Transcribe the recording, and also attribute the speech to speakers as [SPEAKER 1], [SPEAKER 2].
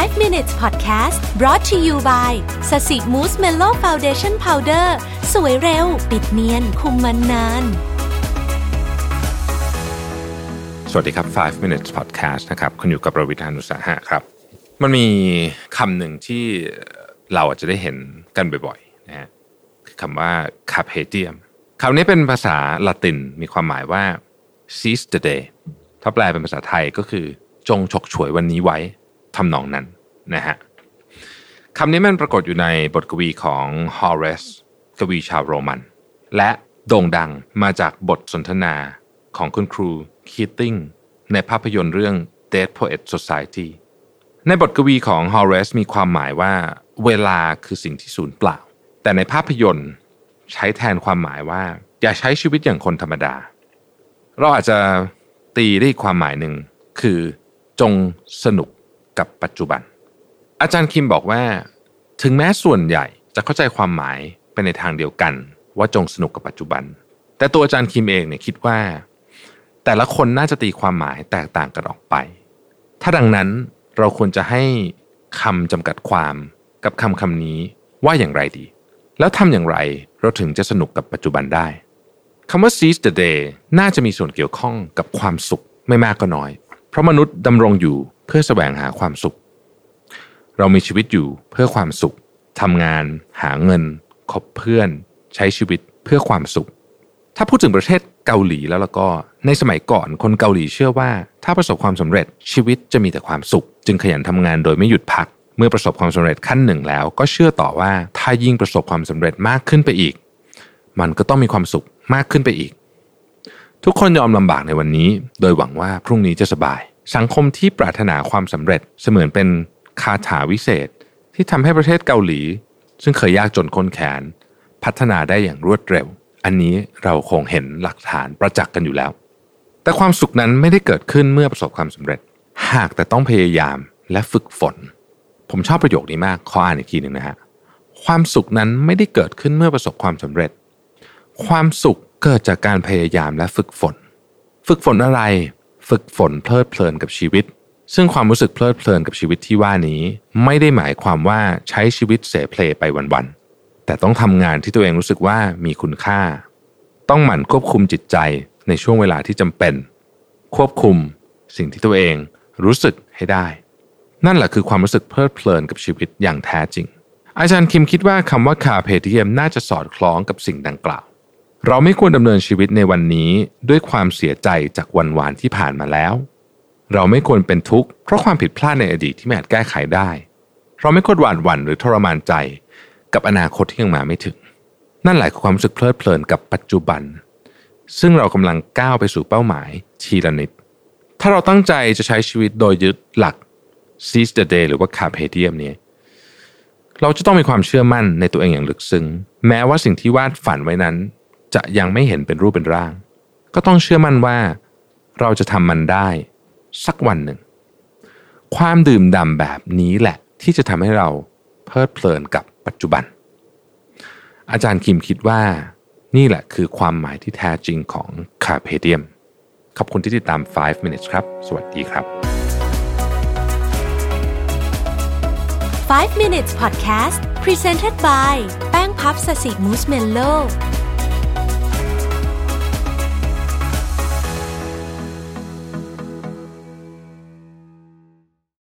[SPEAKER 1] 5 minutes podcast brought to you by ศศิ Mousse Mellow Foundation Powder สวยเร็ว ปิดเนียน คุมมันนาน
[SPEAKER 2] สวัสดีครับ 5 minutes podcast นะครับคุณอยู่กับผมรวิศ หาญอุตสาหะครับ มันมีคำหนึ่งที่เราอาจจะได้เห็นกันบ่อยๆนะฮะคือคำว่า carpe diem คำนี้เป็นภาษาละตินมีความหมายว่า seize the day ถ้าแปลเป็นภาษาไทยก็คือจงฉกฉวยวันนี้ไว้ ทำนองนั้นนะฮะคำนี้มันปรากฏอยู่ในบทกวีของ Horace กวีชาวโรมัน และโด่งดังมาจากบทสนทนาของคุณครูคีตติ้งในภาพยนตร์เรื่อง Dead Poet Society ในบทกวีของ Horace มีความหมายว่าเวลาคือสิ่งที่สูญเปล่า แต่ในภาพยนตร์ใช้แทนความหมายว่า อย่าใช้ชีวิตอย่างคนธรรมดา เราอาจจะตีได้ความหมายหนึ่งคือจงสนุก กับปัจจุบัน อาจารย์คิมบอกว่า ถึงแม้ส่วนใหญ่จะเข้าใจความหมายไปในทางเดียวกัน ว่าจงสนุกกับปัจจุบัน แต่ตัวอาจารย์คิมเองเนี่ยคิดว่า แต่ละคนน่าจะตีความหมายแตกต่างกันออกไป ถ้าดังนั้นเราควรจะให้คำจำกัดความกับคำคำนี้ว่าอย่างไรดี แล้วทำอย่างไรเราถึงจะสนุกกับปัจจุบันได้คำว่า seize the day น่าจะมีส่วนเกี่ยวข้องกับความสุขไม่มากก็น้อย เพราะมนุษย์ดำรงอยู่ เพื่อแสวงหาความสุข เรามีชีวิตอยู่เพื่อความสุขทำงาน หาเงินคบเพื่อน ใช้ชีวิตเพื่อความสุข ถ้าพูดถึงประเทศเกาหลีแล้วแล้วก็ในสมัยก่อนคนเกาหลีเชื่อว่า ถ้าประสบความสำเร็จชีวิตจะมีแต่ความสุข จึงขยันทำงานโดยไม่หยุดพัก เมื่อประสบความสำเร็จขั้นหนึ่งแล้ว ก็เชื่อต่อว่าถ้ายิ่งประสบความสำเร็จมากขึ้นไปอีก มันก็ต้องมีความสุขมากขึ้นไปอีก ทุกคนยอมลำบากในวันนี้ โดยหวังว่าพรุ่งนี้จะสบาย สังคมที่ปรารถนาความสำเร็จเสมือนเป็นคาถาวิเศษ ที่ทำให้ประเทศเกาหลี ซึ่งเคยยากจนค้นแขน พัฒนาได้อย่างรวดเร็ว อันนี้เราคงเห็นหลักฐานประจักษ์กันอยู่แล้ว แต่ความสุขนั้นไม่ได้เกิดขึ้นเมื่อประสบความสำเร็จ หากแต่ต้องพยายามและฝึกฝน ผมชอบประโยคนี้มากขออ่านอีกทีหนึ่งนะฮะความสุขนั้นไม่ได้เกิดขึ้นเมื่อประสบความสำเร็จ ความสุขเกิดจากการพยายามและฝึกฝน ฝึกฝนอะไร ฝึกฝนเพลิดเพลินกับชีวิต ซึ่งความรู้สึกเพลิดเพลินกับชีวิตที่ว่านี้ ไม่ได้หมายความว่าใช้ชีวิตเสเพลไปวันๆแต่ต้องทำงานที่ตัวเองรู้สึกว่ามีคุณค่า ต้องหมั่นควบคุมจิตใจในช่วงเวลาที่จำเป็น ควบคุมสิ่งที่ตัวเองรู้สึกให้ได้ นั่นแหละคือความรู้สึกเพลิดเพลินกับชีวิตอย่างแท้จริง อาจารย์คิมคิดว่าคำว่าคาเพเทียมน่าจะสอดคล้องกับสิ่งดังกล่าว เราไม่ควรดำเนินชีวิตในวันนี้ด้วยความเสียใจจากวันวานที่ผ่านมาแล้ว เราไม่ควรเป็นทุกข์เพราะความผิดพลาดในอดีตที่ไม่อาจแก้ไขได้ เราไม่ควรหวาดหวั่นหรือทรมานใจ กับอนาคตที่ยังมาไม่ถึง นั่นแหละคือความรู้สึกเพลิดเพลินกับปัจจุบัน ซึ่งเรากำลังก้าวไปสู่เป้าหมายทีละนิด ถ้าเราตั้งใจจะใช้ชีวิตโดยยึดหลัก seize the day หรือว่า carpe diem นี้เราจะต้องมีความเชื่อมั่นในตัวเองอย่างลึกซึ้งแม้ว่าสิ่งที่วาดฝันไว้นั้น จะยังไม่เห็นเป็นรูปเป็นร่าง ก็ต้องเชื่อมั่นว่า เราจะทำมันได้ สักวันหนึ่ง ความดื่มด่ำแบบนี้แหละ ที่จะทำให้เราเพลิดเพลินกับปัจจุบัน อาจารย์คิมคิดว่านี่แหละคือความหมายที่แท้จริงของ Carpe Diem ขอบคุณที่ติดตาม 5 minutes ครับ สวัสดีครับ
[SPEAKER 1] 5 minutes podcast presented by แป้งพับสสิมูสเมโล